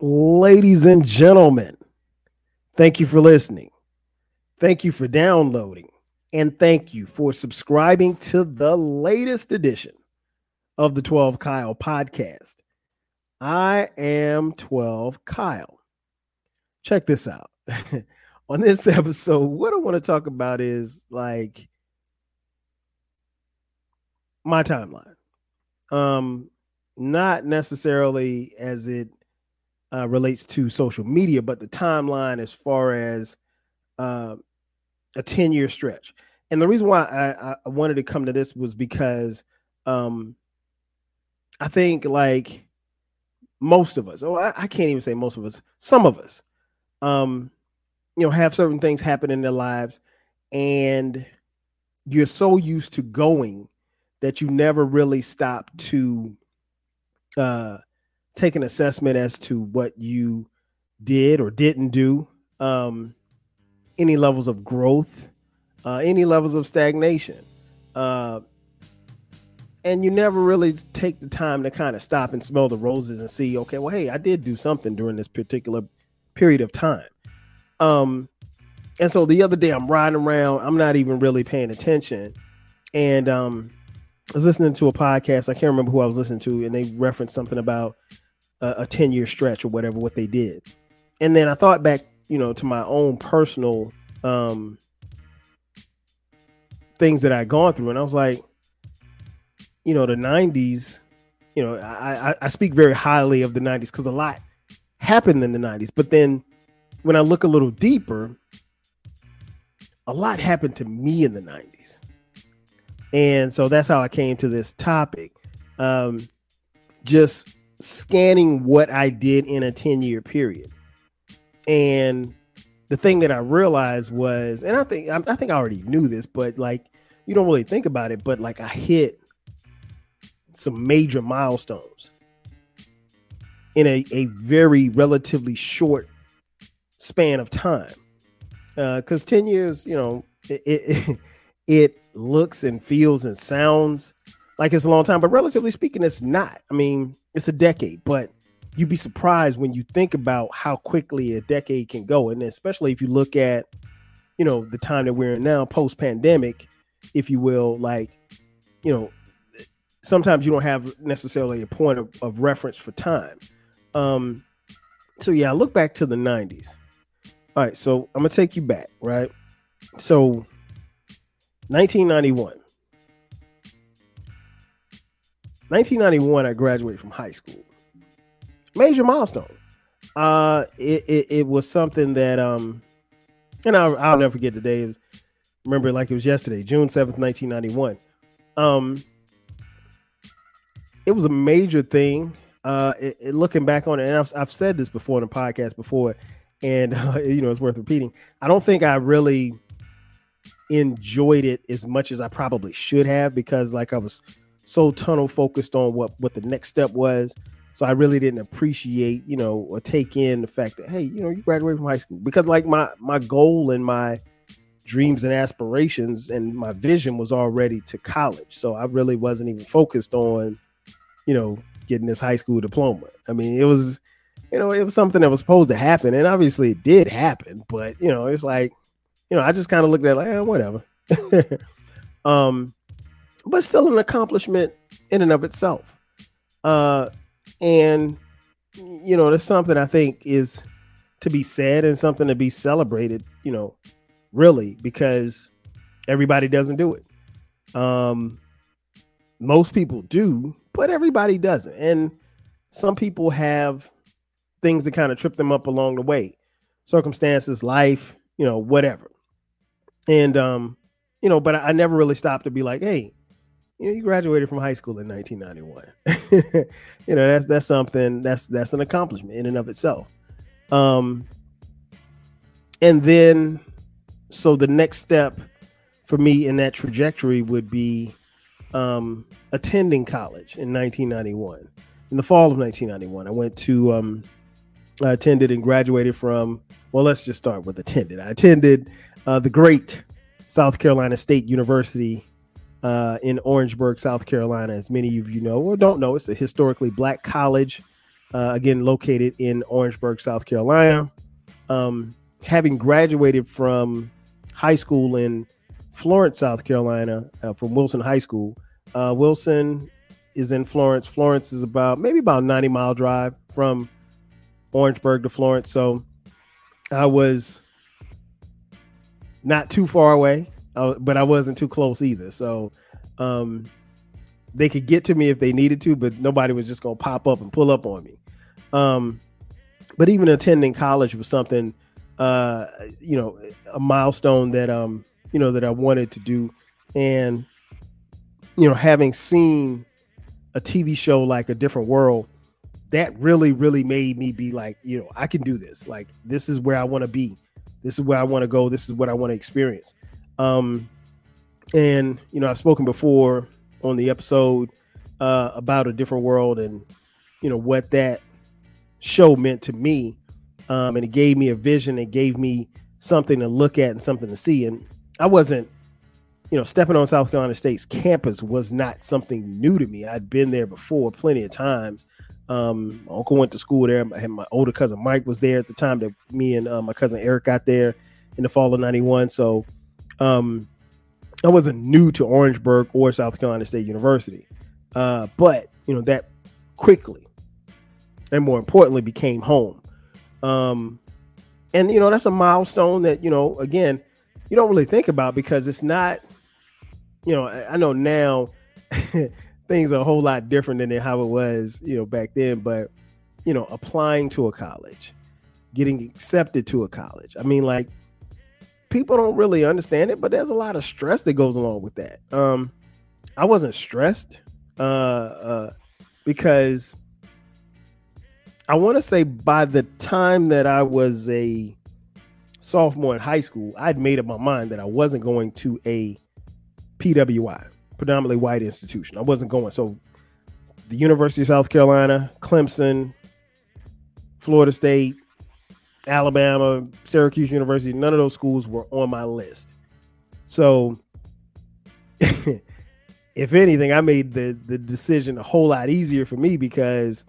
Ladies and gentlemen, thank you for listening. Thank you for downloading. And thank you for subscribing to the latest edition of the 12 Kyle podcast. I am 12 Kyle. Check this out. On this episode, what I want to talk about is like my timeline. Um, not necessarily as it uh, relates to social media, but the timeline as far as uh, a 10 year stretch. And the reason why I, I, wanted to come to this was because um, I think like most of us, oh, I, I, can't even say most of us, some of us, um, you know, have certain things happen in their lives and you're so used to going that you never really stop to uh, take an assessment as to what you did or didn't do, um, any levels of growth, uh, any levels of stagnation. Uh, and you never really take the time to kind of stop and smell the roses and see, okay, well, hey, I did do something during this particular period of time. Um, and so the other day I'm riding around, I'm not even really paying attention. And um, I was listening to a podcast. I can't remember who I was listening to, and they referenced something about a, a 10 year stretch or whatever, what they did. And then I thought back, you know, to my own personal um, things that I'd gone through. And I was like, you know, the 90s, you know, I, I, I speak very highly of the 90s because a lot happened in the 90s. But then when I look a little deeper, a lot happened to me in the 90s. And so that's how I came to this topic. Um, just scanning what I did in a 10 year period. And the thing that I realized was, and I think I, think I already knew this, but like you don't really think about it, but like I hit some major milestones in a, a very relatively short span of time. Because uh, 10 years, you know, it, it, it looks and feels and sounds like it's a long time, but relatively speaking, it's not. I mean, it's a decade, but you'd be surprised when you think about how quickly a decade can go. And especially if you look at, you know, the time that we're in now, post pandemic, if you will, like, you know, sometimes you don't have necessarily a point of, of reference for time. Um, so yeah, I look back to the 90s. All right, so I'm gonna take you back, right? So 1991. 1991, I graduated from high school. Major milestone. Uh, it, it, it was something that um, and I'll, I'll never forget the day. Remember, like it was yesterday, June 7th, 1991. Um, it was a major thing. Uh, it, it, looking back on it, and I've, I've said this before in the podcast before, and uh, you know it's worth repeating. I don't think I really enjoyed it as much as I probably should have because, like, I was so tunnel focused on what what the next step was. So I really didn't appreciate, you know, or take in the fact that hey, you know, you graduated from high school because like my my goal and my dreams and aspirations and my vision was already to college. So I really wasn't even focused on, you know, getting this high school diploma. I mean, it was, you know, it was something that was supposed to happen, and obviously it did happen. But you know, it's like, you know, I just kind of looked at like, eh, whatever. um, but still an accomplishment in and of itself. Uh, and you know, there's something I think is to be said and something to be celebrated. You know, really because everybody doesn't do it. Um, most people do, but everybody doesn't, and some people have things that kind of trip them up along the way, circumstances, life, you know, whatever. And um, you know, but I, I never really stopped to be like, hey, you know, you graduated from high school in 1991. you know, that's that's something that's that's an accomplishment in and of itself. Um, and then, so the next step for me in that trajectory would be um, attending college in 1991. In the fall of 1991, I went to um, I attended and graduated from. Well, let's just start with attended. I attended uh, the great South Carolina State University uh, in Orangeburg, South Carolina. As many of you know or don't know, it's a historically black college uh, again located in Orangeburg, South Carolina. Um, having graduated from high school in Florence, South Carolina, uh, from Wilson High School. Uh, Wilson is in Florence. Florence is about maybe about 90 mile drive from Orangeburg to Florence. So I was not too far away, but I wasn't too close either. So um, they could get to me if they needed to, but nobody was just going to pop up and pull up on me. Um, but even attending college was something, uh, you know, a milestone that, um, you know, that I wanted to do. And, you know, having seen a TV show like A Different World, that really, really made me be like, you know, I can do this. Like, this is where I want to be. This is where I want to go. This is what I want to experience. Um, and you know, I've spoken before on the episode uh, about a different world and you know what that show meant to me. Um, and it gave me a vision. It gave me something to look at and something to see. And I wasn't, you know, stepping on South Carolina State's campus was not something new to me. I'd been there before plenty of times. Um, my uncle went to school there. I had my older cousin Mike was there at the time that me and uh, my cousin Eric got there in the fall of '91. So, um, I wasn't new to Orangeburg or South Carolina State University, uh, but you know that quickly, and more importantly, became home. Um, and you know that's a milestone that you know again you don't really think about because it's not. You know, I, I know now things are a whole lot different than how it was, you know, back then. But you know, applying to a college, getting accepted to a college. I mean, like people don't really understand it, but there's a lot of stress that goes along with that. Um, I wasn't stressed uh, uh, because I want to say by the time that I was a sophomore in high school, I'd made up my mind that I wasn't going to a PWI predominantly white institution. I wasn't going. So the University of South Carolina, Clemson, Florida State, Alabama, Syracuse University, none of those schools were on my list. So if anything, I made the the decision a whole lot easier for me because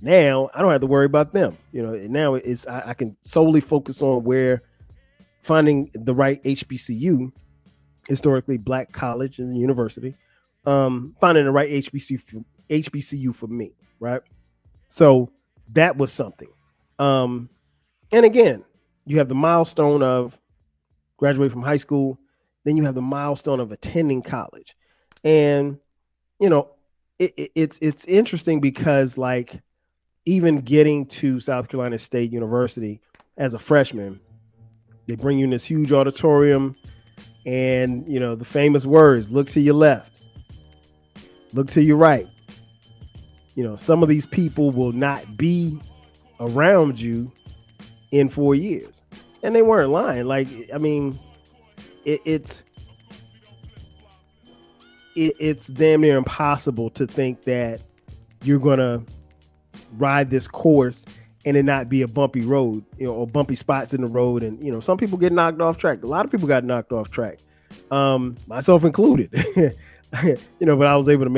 now I don't have to worry about them. You know, now it's I, I can solely focus on where finding the right HBCU historically black college and university, um, finding the right HBCU for, HBCU for me, right? So that was something. Um, and again, you have the milestone of graduating from high school, then you have the milestone of attending college, and you know it, it, it's it's interesting because like even getting to South Carolina State University as a freshman, they bring you in this huge auditorium and you know the famous words look to your left look to your right. You know some of these people will not be around you in four years and they weren't lying like i mean it, it's it, it's damn near impossible to think that you're gonna ride this course and it not be a bumpy road, you know, or bumpy spots in the road. And you know, some people get knocked off track. A lot of people got knocked off track, um, myself included. you know, but I was able to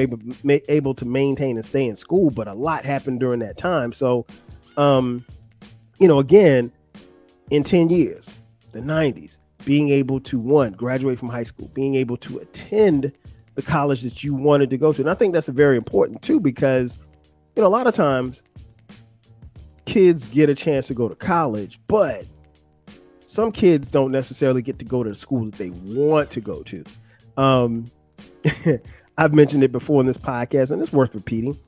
make, able to maintain and stay in school. But a lot happened during that time. So, um, you know, again, in ten years, the '90s, being able to one graduate from high school, being able to attend the college that you wanted to go to, and I think that's very important too because you know a lot of times kids get a chance to go to college, but some kids don't necessarily get to go to the school that they want to go to. Um, I've mentioned it before in this podcast, and it's worth repeating.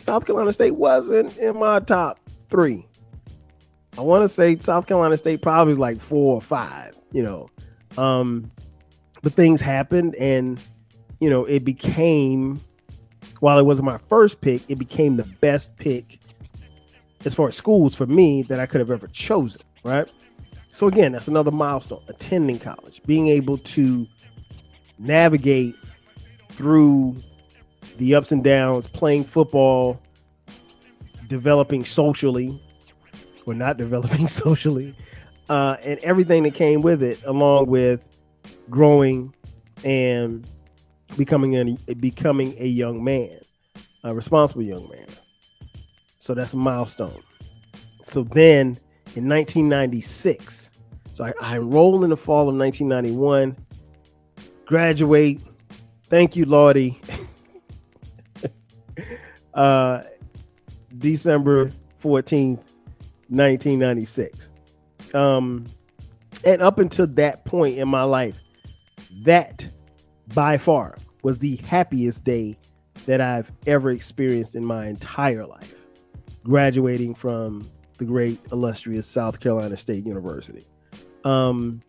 South Carolina State wasn't in my top three. I want to say South Carolina State probably is like four or five, you know. Um, but things happened, and you know, it became while it wasn't my first pick, it became the best pick as far as schools for me that I could have ever chosen, right? So again, that's another milestone, attending college, being able to navigate through the ups and downs, playing football, developing socially, or not developing socially, uh, and everything that came with it, along with growing and becoming a becoming a young man, a responsible young man. So that's a milestone. So then in 1996, so I, I enrolled in the fall of 1991, graduate. Thank you, Lordy. uh, December 14th, 1996. Um, and up until that point in my life, that by far was the happiest day that I've ever experienced in my entire life, graduating from the great illustrious South Carolina State University. Um,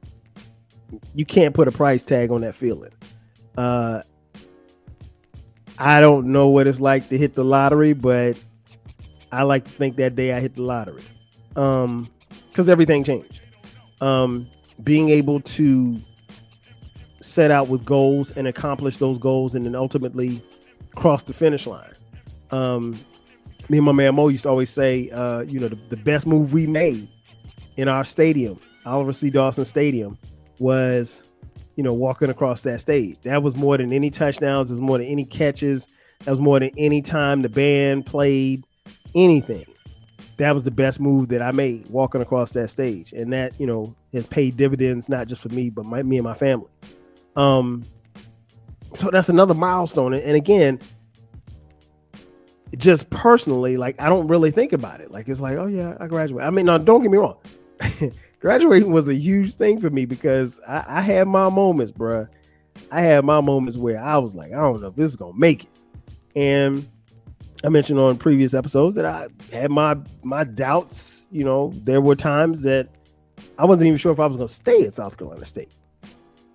you can't put a price tag on that feeling. Uh, I don't know what it's like to hit the lottery, but I like to think that day I hit the lottery. Um, because everything changed. Um, being able to set out with goals and accomplish those goals and then ultimately cross the finish line. Um, me and my man Mo used to always say, uh, you know, the, the best move we made in our stadium, Oliver C. Dawson Stadium, was, you know, walking across that stage. That was more than any touchdowns, it was more than any catches, that was more than any time the band played anything. That was the best move that I made walking across that stage. And that, you know, has paid dividends not just for me, but my, me and my family. Um, so that's another milestone. And again, just personally, like I don't really think about it. Like it's like, oh yeah, I graduated. I mean, don't get me wrong. Graduating was a huge thing for me because I, I had my moments, bruh. I had my moments where I was like, I don't know if this is gonna make it. And I mentioned on previous episodes that I had my my doubts. You know, there were times that I wasn't even sure if I was gonna stay at South Carolina State.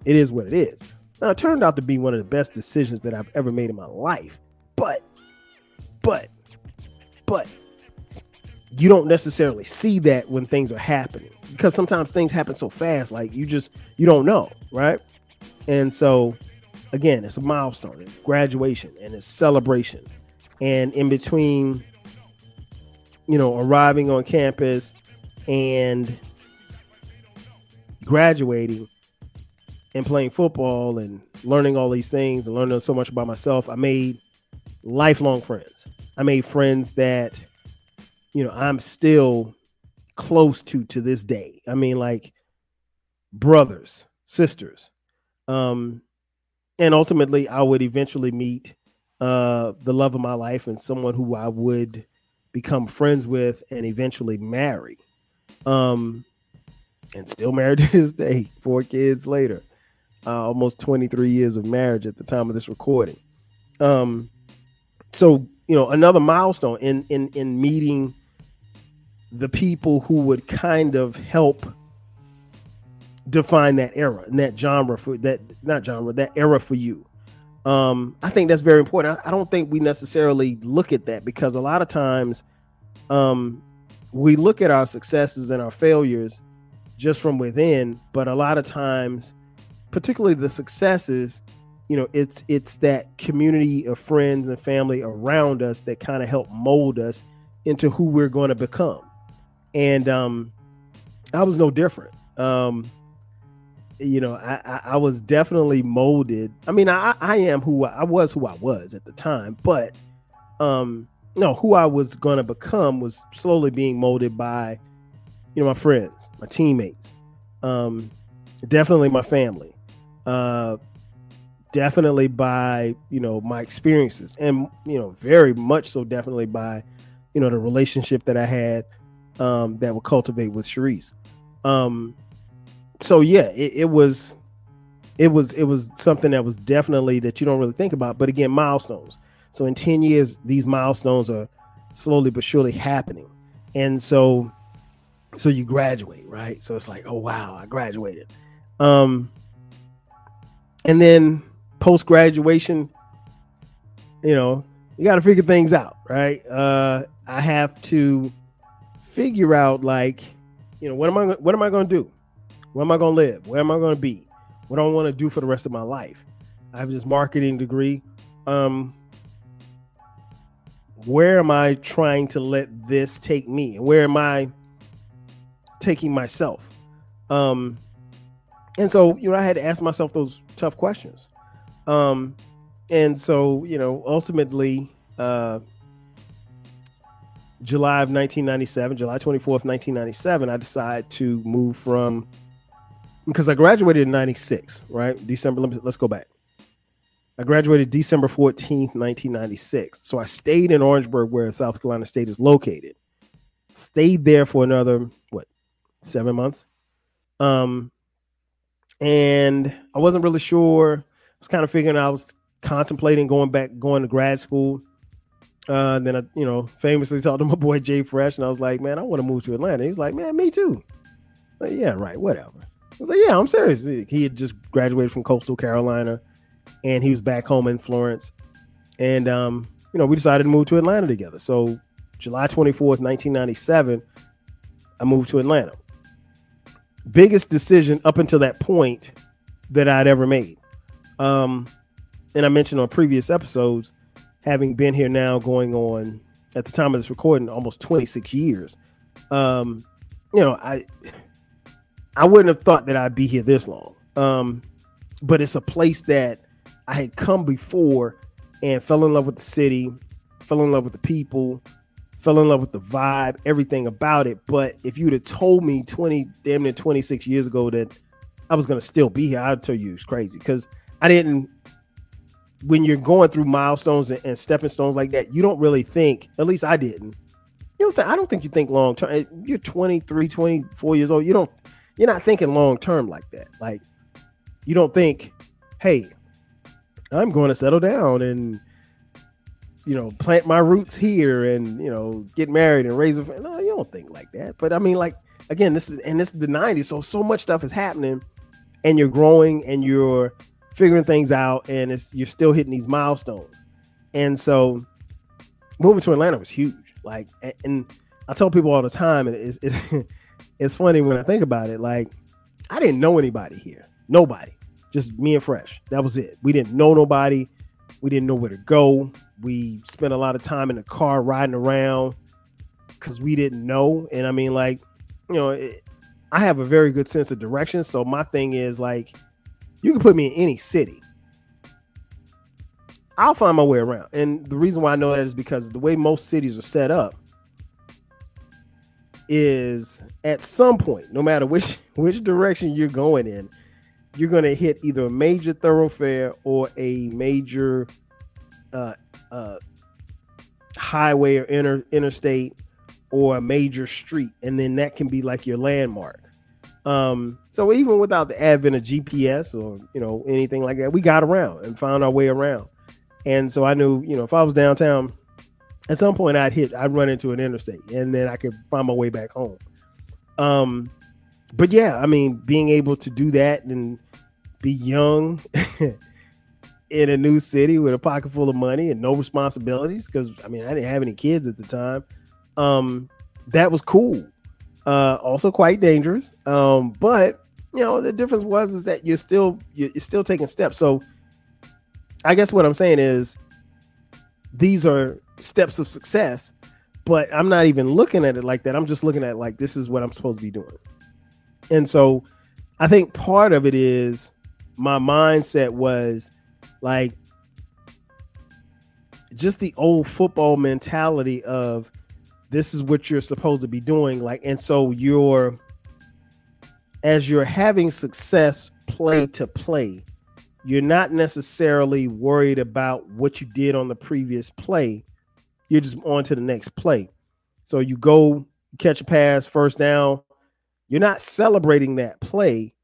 It is what it is. Now, it turned out to be one of the best decisions that I've ever made in my life. But but, but you don't necessarily see that when things are happening because sometimes things happen so fast, like you just you don't know, right? And so, again, it's a milestone, it's graduation, and it's celebration, and in between, you know, arriving on campus and graduating and playing football and learning all these things and learning so much about myself, I made lifelong friends. I made friends that, you know, I'm still close to to this day. I mean, like brothers, sisters. Um, and ultimately I would eventually meet uh the love of my life and someone who I would become friends with and eventually marry. Um and still married to this day, four kids later. Uh, almost 23 years of marriage at the time of this recording. Um so you know another milestone in in in meeting the people who would kind of help define that era and that genre for that not genre that era for you um i think that's very important. I, I, don't think we necessarily look at that because a lot of times um we look at our successes and our failures just from within but a lot of times particularly the successes you know it's it's that community of friends and family around us that kind of help mold us into who we're going to become. And um i was no different. Um you know I, I, I was definitely molded i mean i i am who I, I was who i was at the time but um no who i was going to become was slowly being molded by you know my friends my teammates um definitely my family uh definitely by you know my experiences and you know very much so definitely by you know the relationship that i had um that would cultivate with Sharice. um so yeah it, it was it was it was something that was definitely that you don't really think about but again milestones so in 10 years these milestones are slowly but surely happening and so so you graduate right so it's like oh wow i graduated um and then post graduation, you know, you got to figure things out, right? Uh, I have to figure out like, you know, what am I what am I to do? Where am I going to live? Where am I going to be? What do I want to do for the rest of my life? I have this marketing degree. Um, where am I trying to let this take me? Where am I taking myself? Um, and so, you know, I had to ask myself those tough questions. Um, and so, you know, ultimately, uh, July of 1997, July 24th, 1997, I decided to move from because I graduated in 96, right? December, let us go back. I graduated December 14th, 1996. So I stayed in Orangeburg, where South Carolina State is located. Stayed there for another, what, seven months? Um, and I wasn't really sure. I was kind of figuring I was contemplating going back, going to grad school. Uh, and then I, you know, famously talked to my boy Jay Fresh, and I was like, "Man, I want to move to Atlanta." He was like, "Man, me too." Like, yeah, right, whatever. I was like, "Yeah, I'm serious." He had just graduated from Coastal Carolina, and he was back home in Florence, and um, you know, we decided to move to Atlanta together. So, July 24th, 1997, I moved to Atlanta. Biggest decision up until that point that I'd ever made. Um, and I mentioned on previous episodes, having been here now going on at the time of this recording almost 26 years. Um, you know, I I wouldn't have thought that I'd be here this long. Um, but it's a place that I had come before and fell in love with the city, fell in love with the people, fell in love with the vibe, everything about it. But if you'd have told me 20, damn near 26 years ago that I was gonna still be here, I'd tell you it's crazy because I didn't when you're going through milestones and, stepping stones like that, you don't really think, at least I didn't. You don't think, I don't think you think long term. You're 23, 24 years old. You don't, you're not thinking long term like that. Like, you don't think, hey, I'm going to settle down and, you know, plant my roots here and, you know, get married and raise a family. No, you don't think like that. But I mean, like, again, this is, and this is the 90s. So, so much stuff is happening and you're growing and you're, figuring things out, and it's you're still hitting these milestones. And so, moving to Atlanta was huge. Like, and I tell people all the time, and it's it's, it's funny when I think about it. Like, I didn't know anybody here, nobody, just me and Fresh. That was it. We didn't know nobody. We didn't know where to go. We spent a lot of time in the car riding around because we didn't know. And I mean, like, you know, it, I have a very good sense of direction. So my thing is like you can put me in any city. I'll find my way around. And the reason why I know that is because the way most cities are set up is at some point, no matter which which direction you're going in, you're going to hit either a major thoroughfare or a major uh, uh, highway or inter, interstate or a major street, and then that can be like your landmark. Um, so even without the advent of GPS or you know anything like that, we got around and found our way around. And so I knew, you know, if I was downtown, at some point I'd hit, I'd run into an interstate, and then I could find my way back home. Um, but yeah, I mean, being able to do that and be young in a new city with a pocket full of money and no responsibilities, because I mean, I didn't have any kids at the time. Um, that was cool uh, also quite dangerous. Um, but you know, the difference was is that you're still you're still taking steps. So I guess what I'm saying is these are steps of success, but I'm not even looking at it like that. I'm just looking at like this is what I'm supposed to be doing. And so I think part of it is my mindset was like just the old football mentality of this is what you're supposed to be doing like and so you're as you're having success play to play you're not necessarily worried about what you did on the previous play you're just on to the next play so you go catch a pass first down you're not celebrating that play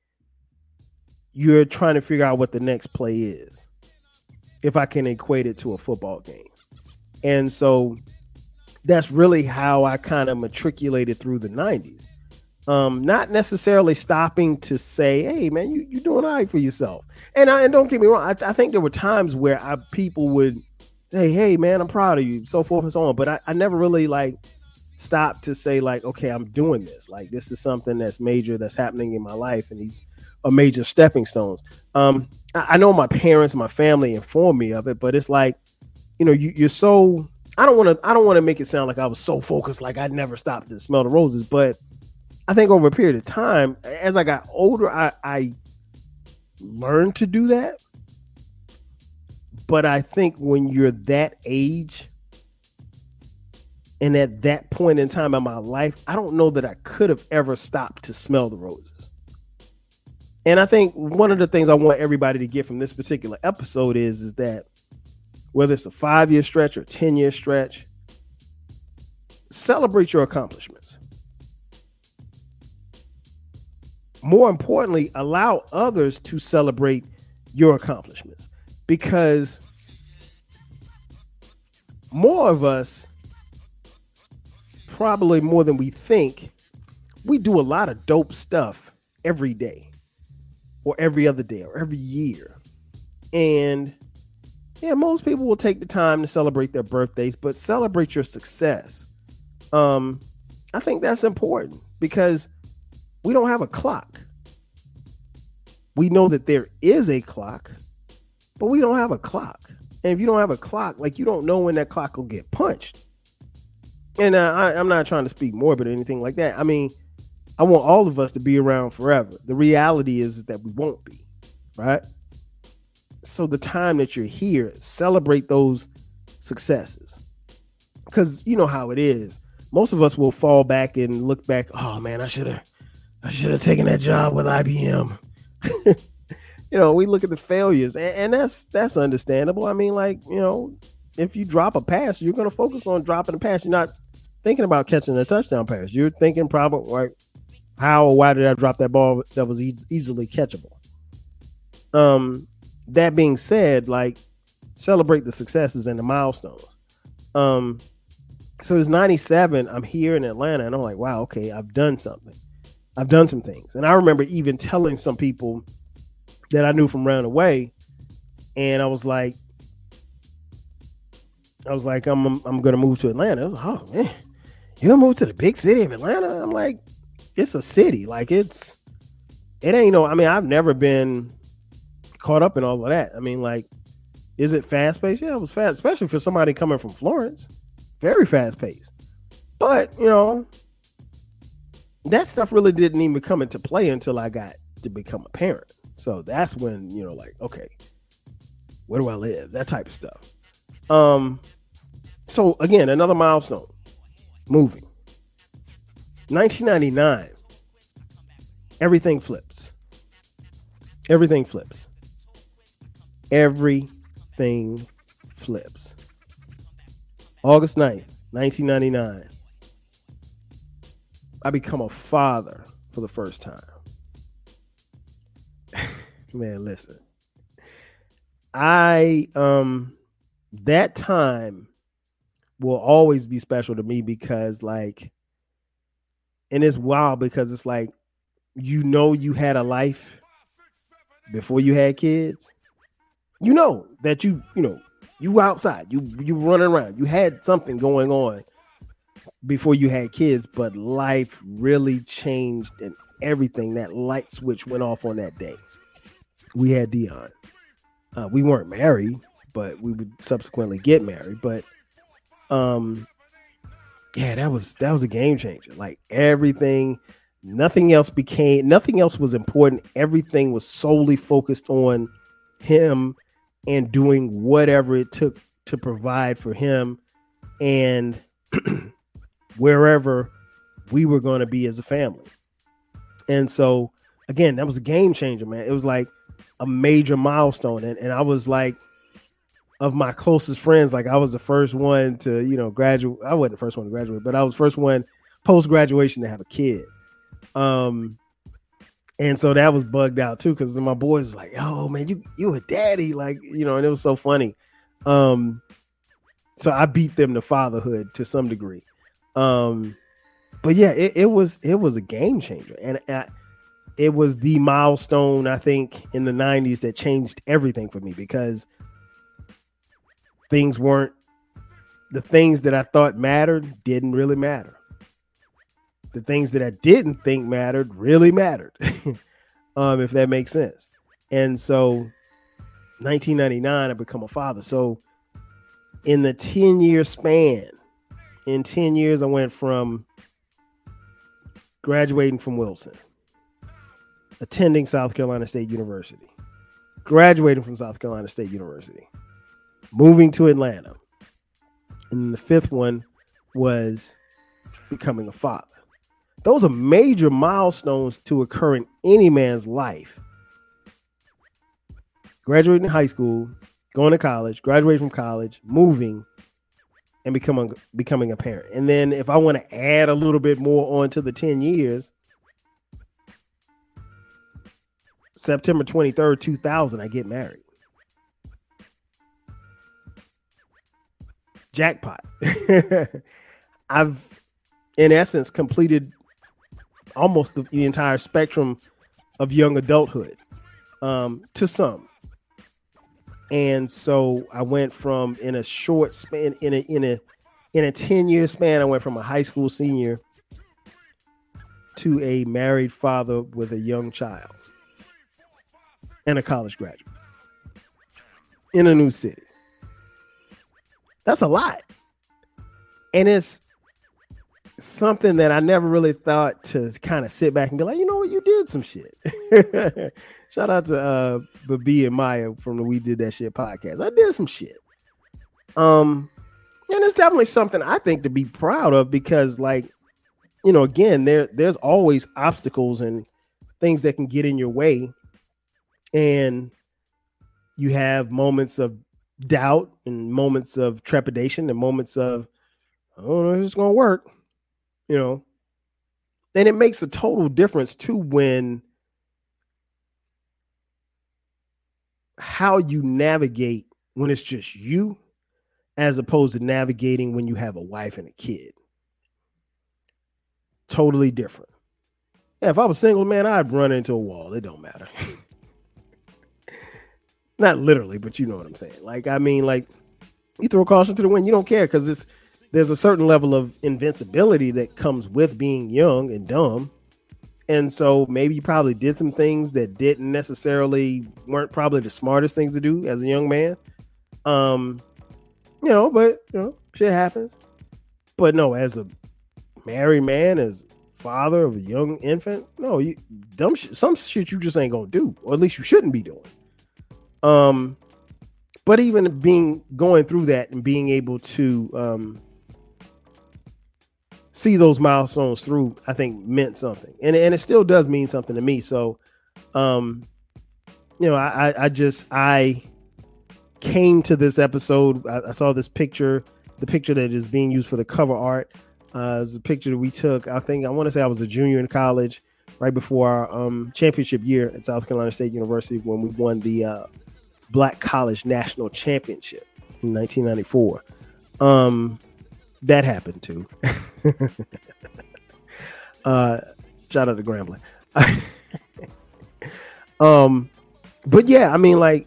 you're trying to figure out what the next play is if i can equate it to a football game and so that's really how I kind of matriculated through the 90s. Um, not necessarily stopping to say, "Hey, man, you you're doing all right for yourself." And I, and don't get me wrong, I, I think there were times where I people would say, "Hey, man, I'm proud of you," so forth and so on. But I, I never really like stopped to say like, "Okay, I'm doing this. Like, this is something that's major that's happening in my life, and these are major stepping stones." Um, I, I know my parents, my family informed me of it, but it's like, you know, you, you're so I don't want to I don't want to make it sound like I was so focused like I'd never stopped to smell the roses, but I think over a period of time, as I got older, I, I learned to do that. But I think when you're that age, And at that point in time in my life, I don't know that I could have ever stopped to smell the roses. And I think one of the things I want everybody to get from this particular episode is, is that whether it's a five year stretch or 10 year stretch, celebrate your accomplishments. More importantly, allow others to celebrate your accomplishments because more of us, probably more than we think, we do a lot of dope stuff every day or every other day or every year. And yeah, most people will take the time to celebrate their birthdays, but celebrate your success. Um, I think that's important because we don't have a clock. We know that there is a clock, but we don't have a clock. And if you don't have a clock, like you don't know when that clock will get punched. And uh, I, I'm not trying to speak morbid or anything like that. I mean, I want all of us to be around forever. The reality is that we won't be, right? So the time that you're here, celebrate those successes. Because you know how it is. Most of us will fall back and look back, oh man, I should have I should have taken that job with IBM. you know, we look at the failures, and, and, that's that's understandable. I mean, like you know, if you drop a pass, you're going to focus on dropping a pass. You're not thinking about catching a touchdown pass. You're thinking probably like, how or why did I drop that ball that was e- easily catchable? Um, that being said, like celebrate the successes and the milestones. Um, so it's 97. I'm here in Atlanta, and I'm like, wow, okay, I've done something. I've done some things. And I remember even telling some people that I knew from running away, and I was like, I was like, I'm I'm, gonna move to Atlanta. Like, oh man, you gonna move to the big city of Atlanta? I'm like, it's a city. Like it's it ain't no. I mean, I've never been caught up in all of that. I mean, like, is it fast paced? Yeah, it was fast, especially for somebody coming from Florence. Very fast paced. But you know, that stuff really didn't even come into play until I got to become a parent. So that's when, you know, like, okay, where do I live? That type of stuff. Um, so again, another milestone. Moving. 1999. Everything flips. Everything flips. Everything flips. August 9th, 1999. I become a father for the first time. Man, listen. I um that time will always be special to me because like and it's wild because it's like you know you had a life before you had kids. You know that you, you know, you outside, you you running around, you had something going on before you had kids, but life really changed and everything. That light switch went off on that day. We had Dion. Uh, we weren't married, but we would subsequently get married. But um, yeah, that was that was a game changer. Like everything, nothing else became nothing else was important. Everything was solely focused on him and doing whatever it took to provide for him and wherever we were going to be as a family. And so, again, that was a game changer, man. It was like a major milestone. And, and I was like, of my closest friends, like I was the first one to, you know, graduate. I wasn't the first one to graduate, but I was first one post graduation to have a kid. Um, and so that was bugged out too, because my boys was like, "Oh man, you you a daddy!" Like you know, and it was so funny. Um, so I beat them to fatherhood to some degree. Um, but yeah, it, it was it was a game changer, and I, it was the milestone I think in the '90s that changed everything for me because things weren't the things that I thought mattered didn't really matter. The things that I didn't think mattered really mattered, um, if that makes sense. And so, 1999, I become a father. So, in the 10 year span in 10 years, I went from graduating from Wilson, attending South Carolina State University, graduating from South Carolina State University, moving to Atlanta. And the fifth one was becoming a father. Those are major milestones to occur in any man's life. Graduating high school, going to college, graduating from college, moving, and becoming becoming a parent. And then if I want to add a little bit more onto the 10 years, September 23rd, 2000, I get married. Jackpot. I've, in essence, completed almost the, the entire spectrum of young adulthood um, to some. And so I went from in a short span, in a in a in a 10 year span, I went from a high school senior to a married father with a young child and a college graduate in a new city. That's a lot. And it's something that I never really thought to kind of sit back and be like, you know what, you did some shit. Shout out to uh Babi and Maya from the We Did That Shit podcast. I did some shit. Um, and it's definitely something I think to be proud of because, like, you know, again, there there's always obstacles and things that can get in your way and you have moments of doubt and moments of trepidation and moments of I don't know if it's gonna work, you know. And it makes a total difference too when how you navigate when it's just you as opposed to navigating when you have a wife and a kid. Totally different. Yeah, if I was single, man, I'd run into a wall. It don't matter. Not literally, but you know what I'm saying. Like, I mean, like you throw caution to the wind, you don't care because it's there's a certain level of invincibility that comes with being young and dumb. And so maybe you probably did some things that didn't necessarily weren't probably the smartest things to do as a young man. Um, you know, but you know, shit happens. But no, as a married man, as father of a young infant, no, you dumb shit, some shit you just ain't gonna do, or at least you shouldn't be doing. Um, but even being going through that and being able to um, see those milestones through, I think meant something, and and it still does mean something to me. So, um, you know, I I just I came to this episode. I, I saw this picture, the picture that is being used for the cover art. Uh, is a picture that we took. I think I want to say I was a junior in college, right before our um, championship year at South Carolina State University when we won the uh, Black College National Championship in 1994. Um, that happened too. uh, shout out to Grambling. um, but yeah, I mean, like,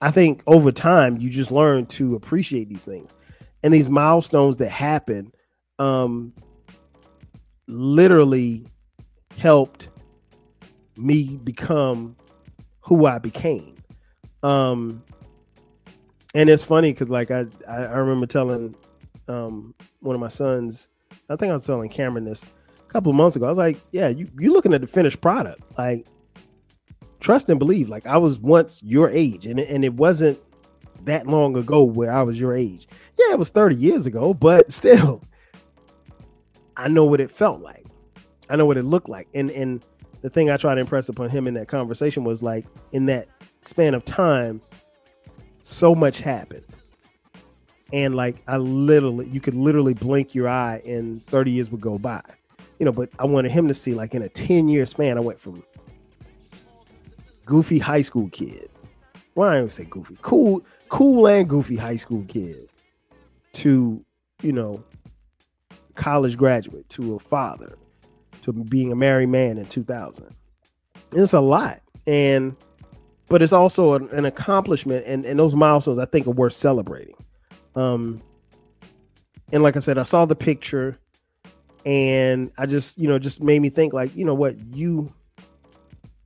I think over time you just learn to appreciate these things and these milestones that happen. Um, literally helped me become who I became. Um, and it's funny because like I, I, remember telling um one of my sons, I think I was telling Cameron this a couple of months ago. I was like, yeah, you you're looking at the finished product, like trust and believe. Like I was once your age, and and it wasn't that long ago where I was your age. Yeah, it was 30 years ago, but still, I know what it felt like. I know what it looked like. And and the thing I tried to impress upon him in that conversation was like in that span of time, so much happened. And like I literally, you could literally blink your eye and 30 years would go by. You know, but I wanted him to see like in a 10 year span, I went from goofy high school kid. Why well, I don't say goofy, cool, cool and goofy high school kid to, you know, college graduate, to a father, to being a married man in 2000. It's a lot. And but it's also an, an accomplishment and, and those milestones I think are worth celebrating. Um, and like I said, I saw the picture and I just, you know, just made me think like, you know what, you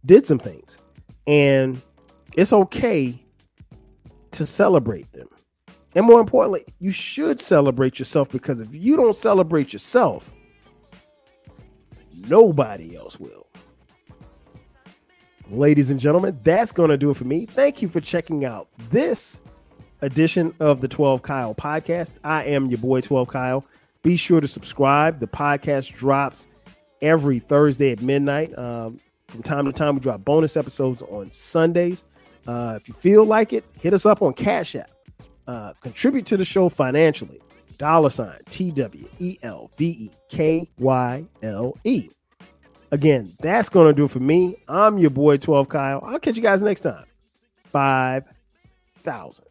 did some things and it's okay to celebrate them. And more importantly, you should celebrate yourself because if you don't celebrate yourself, nobody else will. Ladies and gentlemen, that's going to do it for me. Thank you for checking out this edition of the 12 Kyle podcast. I am your boy 12 Kyle. Be sure to subscribe. The podcast drops every Thursday at midnight. Um, from time to time, we drop bonus episodes on Sundays. Uh, if you feel like it, hit us up on Cash App. Uh, contribute to the show financially. Dollar sign T W E L V E K Y L E. Again, that's going to do it for me. I'm your boy 12 Kyle. I'll catch you guys next time. 5,000.